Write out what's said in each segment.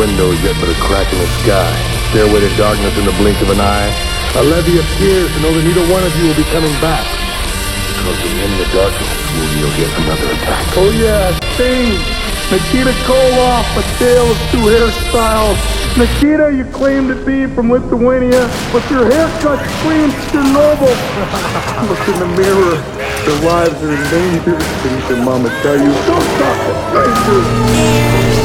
light in the window is yet but a crack in the sky. Stairway to darkness in the blink of an eye. A levy appears to know that neither one of you will be coming back. Because in the darkness will yield yet another attack. Oh yeah, Sting! Nikita Koloff, a tale of two hairstyles. Nikita, you claim to be from Lithuania, but your haircut screams Chernobyl. Look in the mirror. Their lives are in danger. Didn't your mama tell you? Don't stop it. Danger.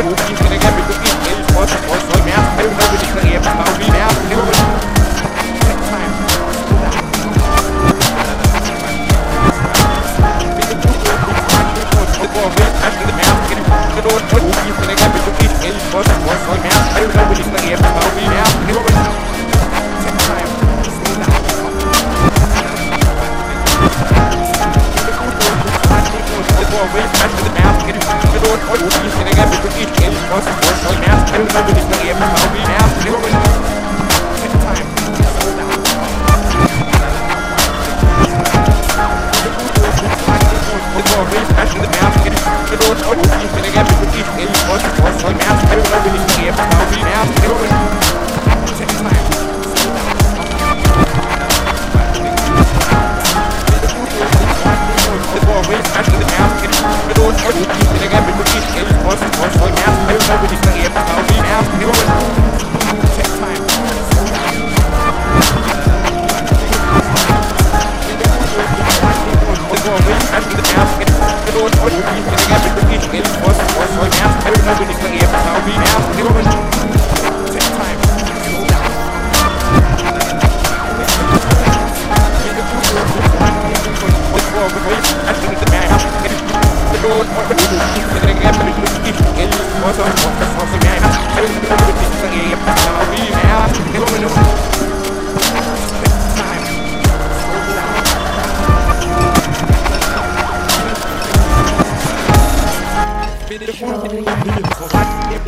Thank you.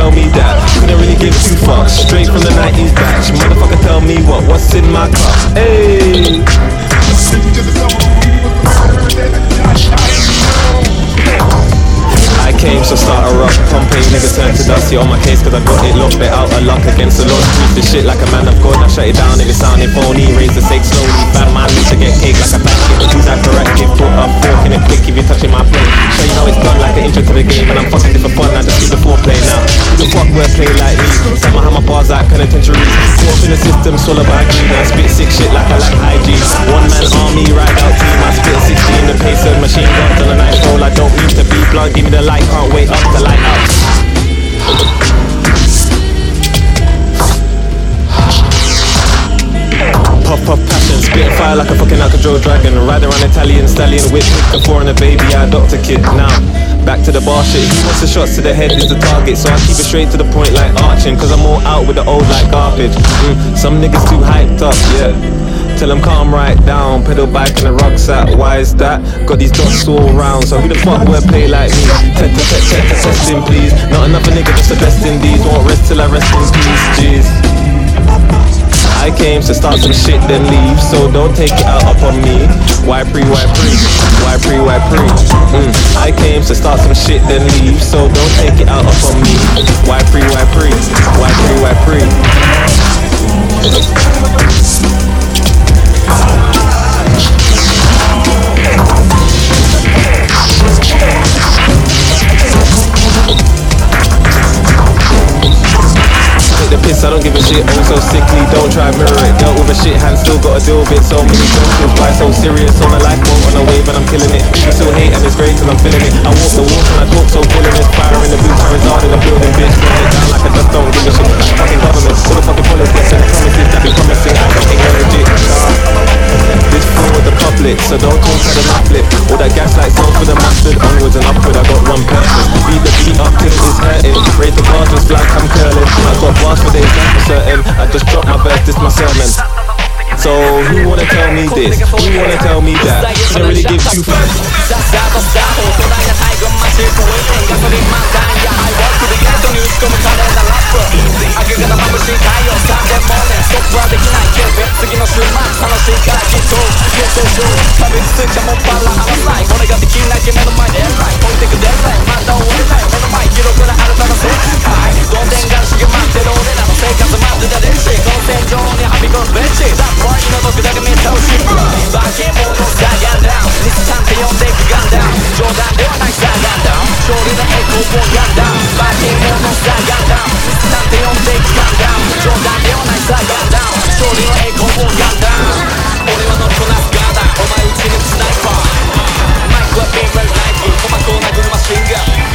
tell me that? Couldn't really give two fucks. Straight from the 90s batch. Motherfucker tell me what? What's in my cup? Hey. I came, so start a rock. Pompey nigga turned to dusty on my case cause I got it locked. Bet out a lock against the law. Treat the shit like a man of God. I shut it down if it phony. Raise the stakes slowly. Bad man need to get cake like a pancake. Who's hyperactive? Put up fork in it quick if you're touching my plate. Show you know it's done like an intro to the game. And I'm fucking it for fun. I just keep the foreplay now. The fuck will play like me? Somehow my hammer bars like penitentiaries. Caught in the system, all about green. I spit sick shit like I like hygiene. One man army, ride out team. I spit 16, the pace of machine guns on a night roll. I don't need to be blunt. Give me the light, can't wait up the light up. Puff puff passion, spit fire like a fucking out dragon. Ride around Italian stallion pick a four and a baby, I a kid. Now, back to the bar shit. He wants the shots to the head is the target, so I keep it straight to the point like arching. Cause I'm all out with the old like garbage. Mm, some niggas too hyped up, yeah. Tell them calm right down, pedal bike in the rucksack. Why is that? Got these dots all round, so who the fuck will play like me? Test, test, test, test, test, testing, please. Not another nigga, just the best in these. Won't rest till I rest in peace, jeez. I came to start some shit then leave, so don't take it out up on me. Why pre, why pre, why pre, why pre? Mm. I came to start some shit then leave, so don't take it out up on me. Why pre, why pre, why pre, why pre? Shit. Oh, so sickly, don't try mirror it. Dealt with a shit hand, still got to deal with it. So many questions, why so serious? On a life boat, on a wave, and I'm killing it. People still hate, and it's great, cause I'm feeling it. I walk the walk, and I talk so full of this. Fire in the I reside in the building, bitch. Burn it down like I just don't give a shit. Fucking government, all the fucking politics and promises that be promising. I don't encourage it. Nah. This with the public, so don't talk to the flip. All that gas like sauce with the mustard, onwards and upward. I got one purpose. Beat the beat up till it's hurting. Raise the bars just like I'm curling. I got bars for days, not for certain. I just dropped my verse, this my sermon. So who wanna tell me this? Who wanna tell me that? Don't really give two fucks. さあスタートスタート大人なタイグ シープウェイガソリン満タンやハイワークでゲートに打ち込む華麗なラップ明け方眩しい太陽サンデーモーニングストップはできないけど次の週末楽しいからきっと決定上壁についちゃもっぱら離さないこれができないけ目の前でエライ置いてくデザインまだ終われない目の前広くな新たな世界どんでん返しが待ってる俺らの 生活待ってた歴史この戦場にはびこるベンチだ。ボーイの僕だ。け見倒し化け物サガンダウンリスちゃんって呼んでいくガンダウン冗談ではないサガンダウン勝利の栄光をガンダウン化け物サガンダウンリスちゃんって呼んでいくガンダウン冗談ではないサガンダウン勝利の栄光をガンダウン俺は乗りこなすガンダウンお前うちにスナイパーマイクはビームライフ鼓膜を殴るマシンガン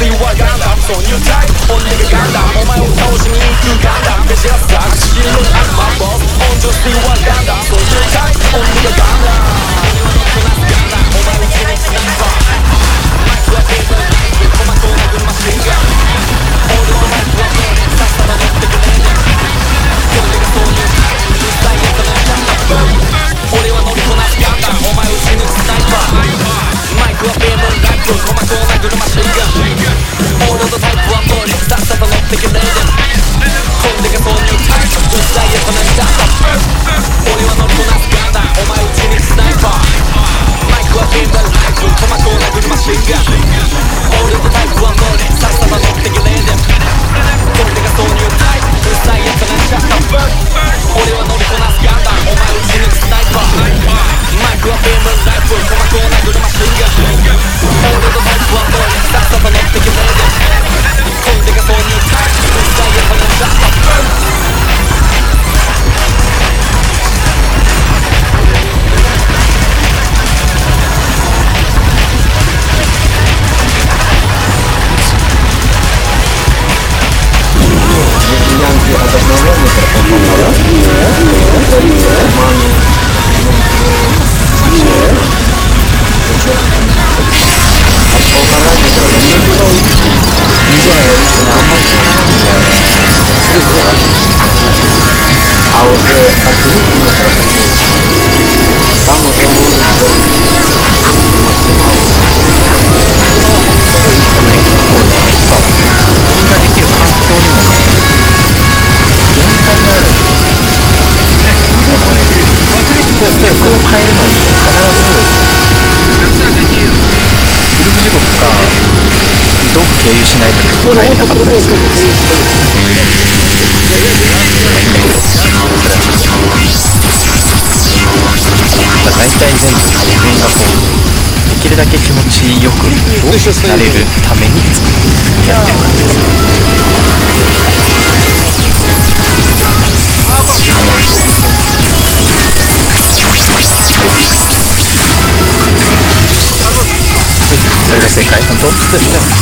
see you are Gundam So new type, only the Gundam On my own toes, she need to Gundam Cause she has sucks, she look at my boss On just see you are Gundam So new type, only the Gundam っさと乗ってけねえでこれがそうニュータイプうるさいやつのシャンダー俺は乗りこなすガンダムお前を死ぬスナイパーマイクはベームライフ鼓膜を殴るマシンガン俺のタイプは無理さっさと乗ってけねえでこれがそうニュータイプうるさいやつのシャンダー俺は乗りこなすガンダムお前を死ぬスナイパーマイクはベームライフ鼓膜を殴るマシンガン俺のタイプは無理さっさと乗ってけねえでなれるためにってそれが正解本当ですね。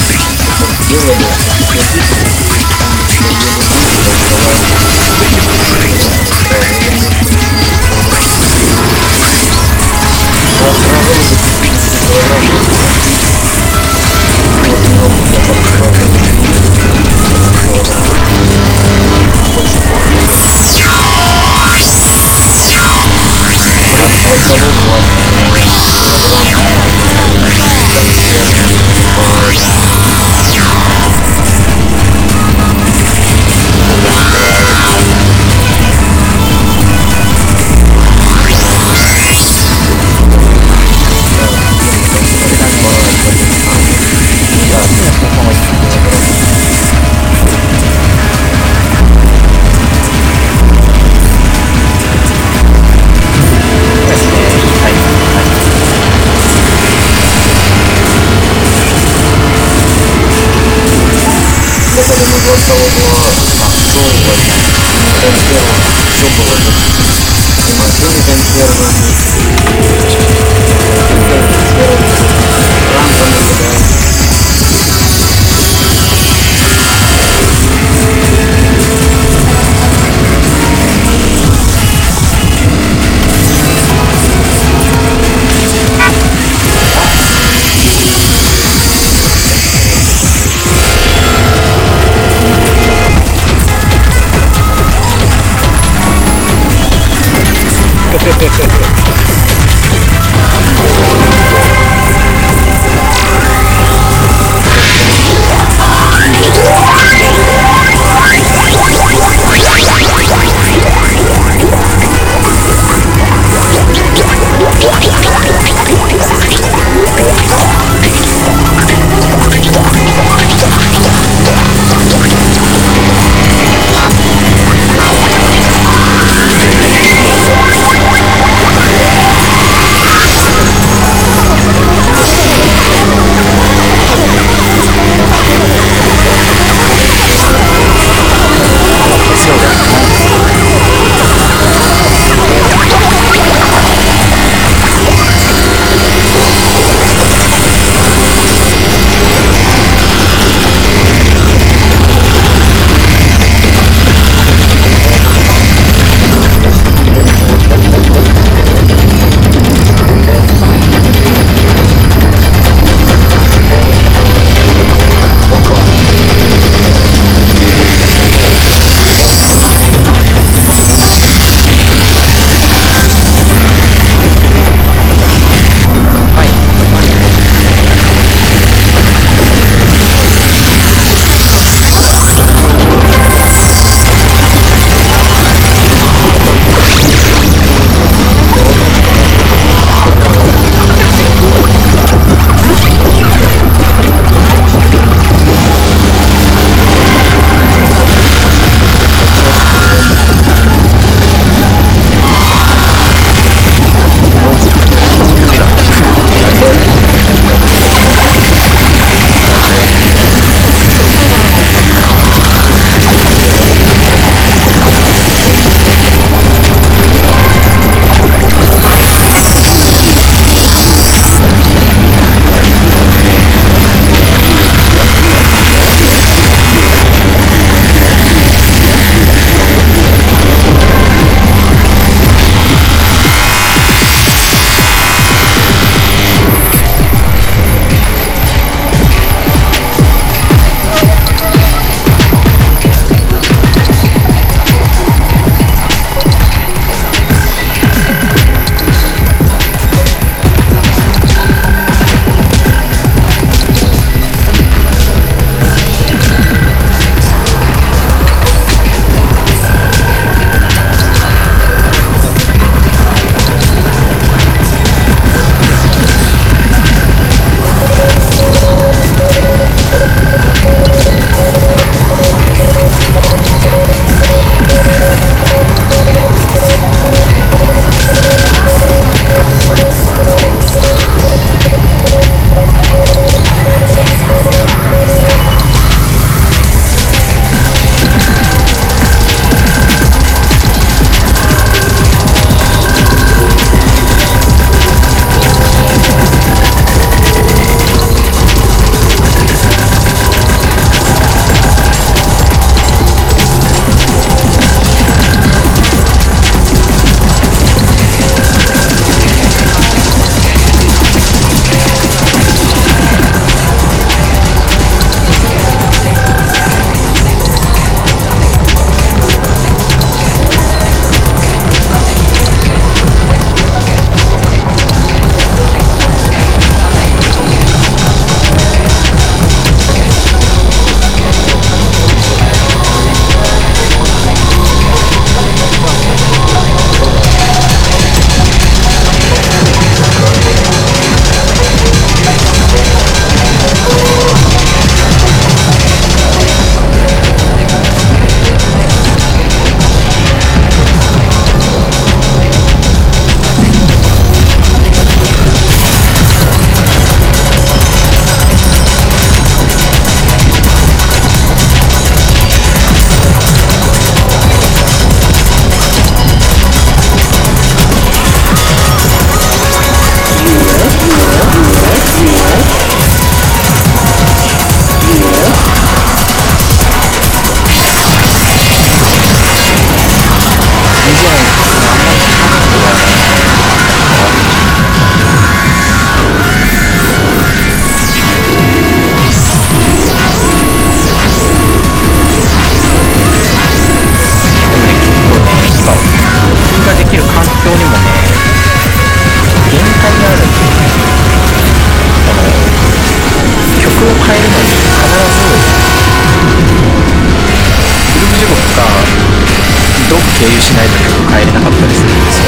経由しないと結構帰れなかったりす。るん。です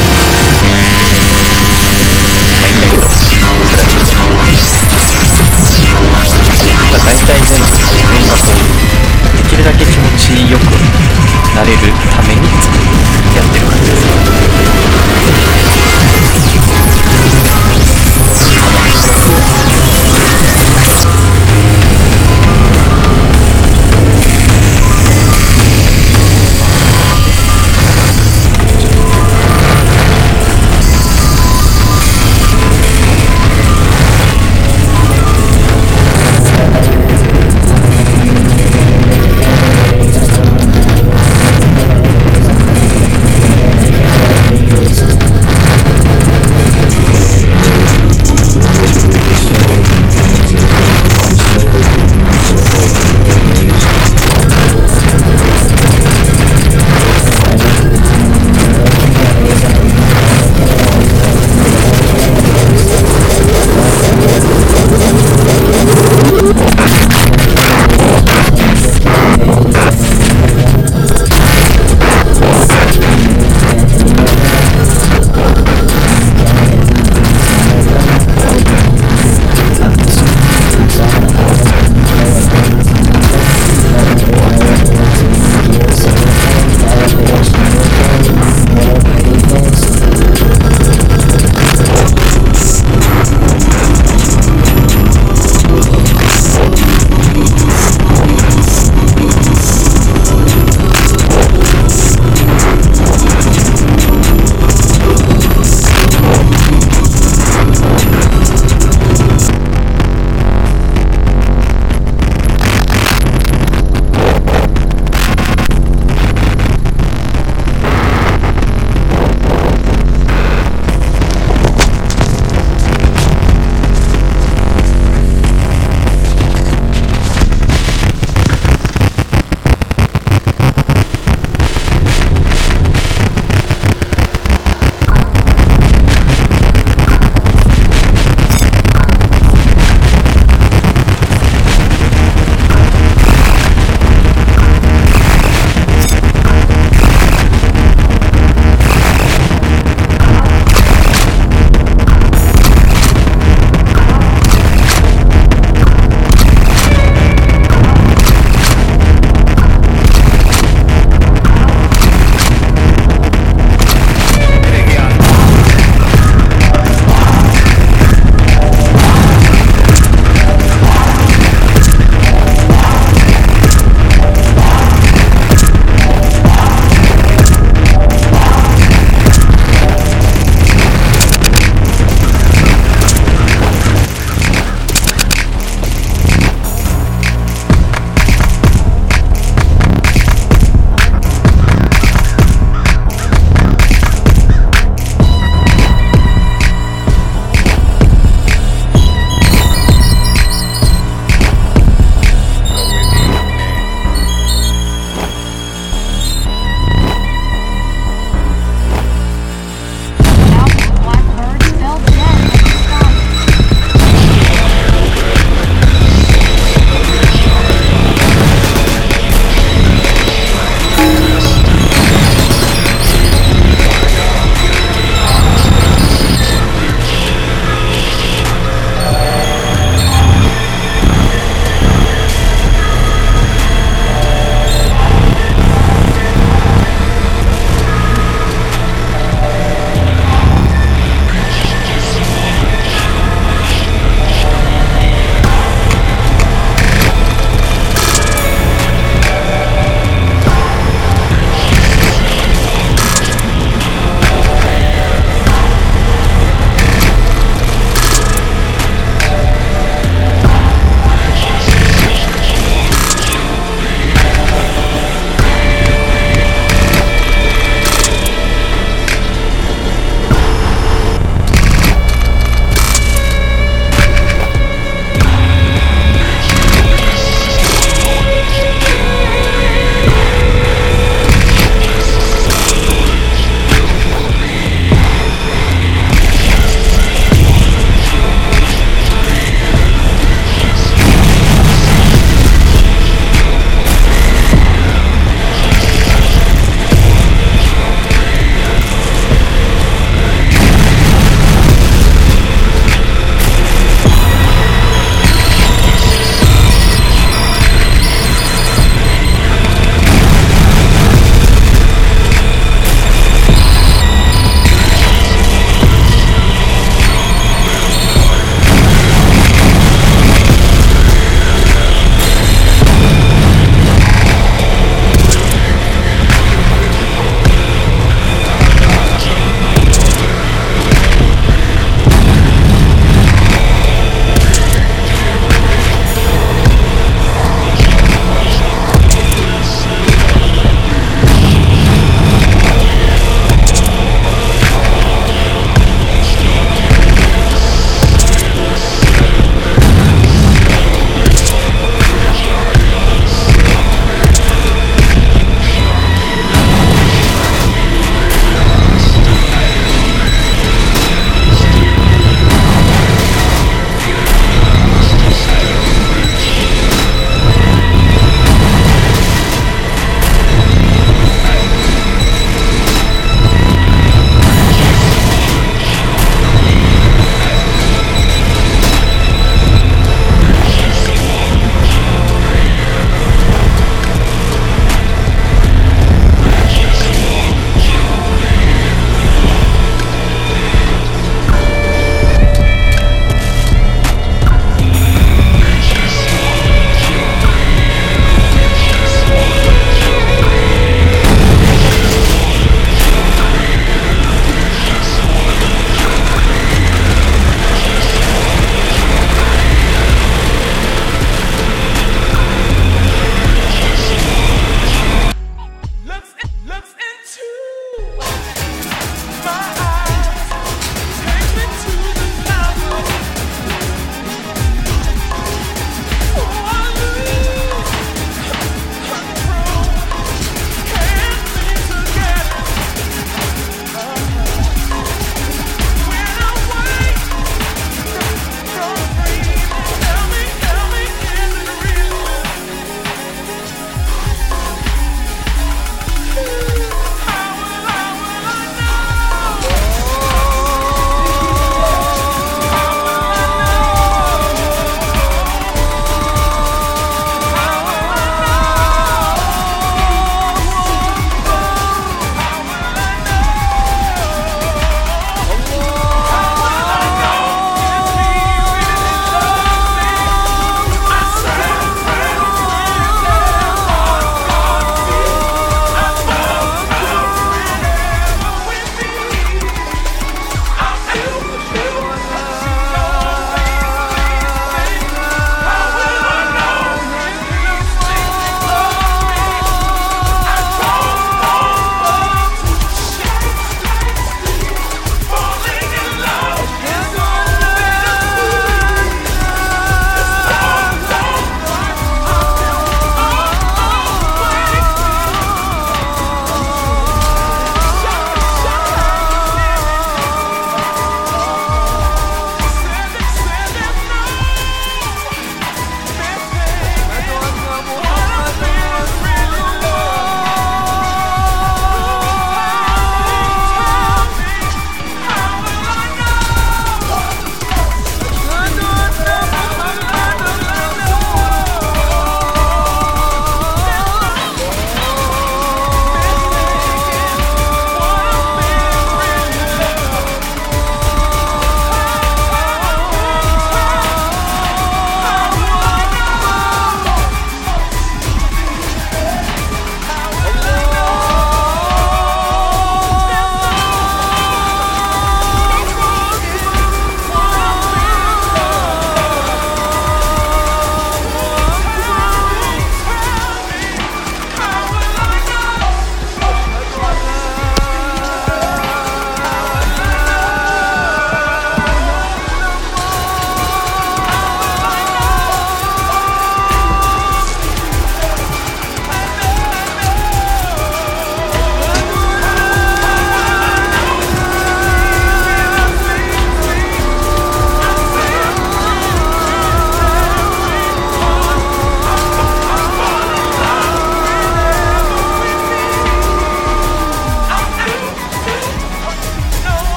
よまあいいんだけどそれはちょっとだ大体全部全員がこうできるだけ気持ちよくなれる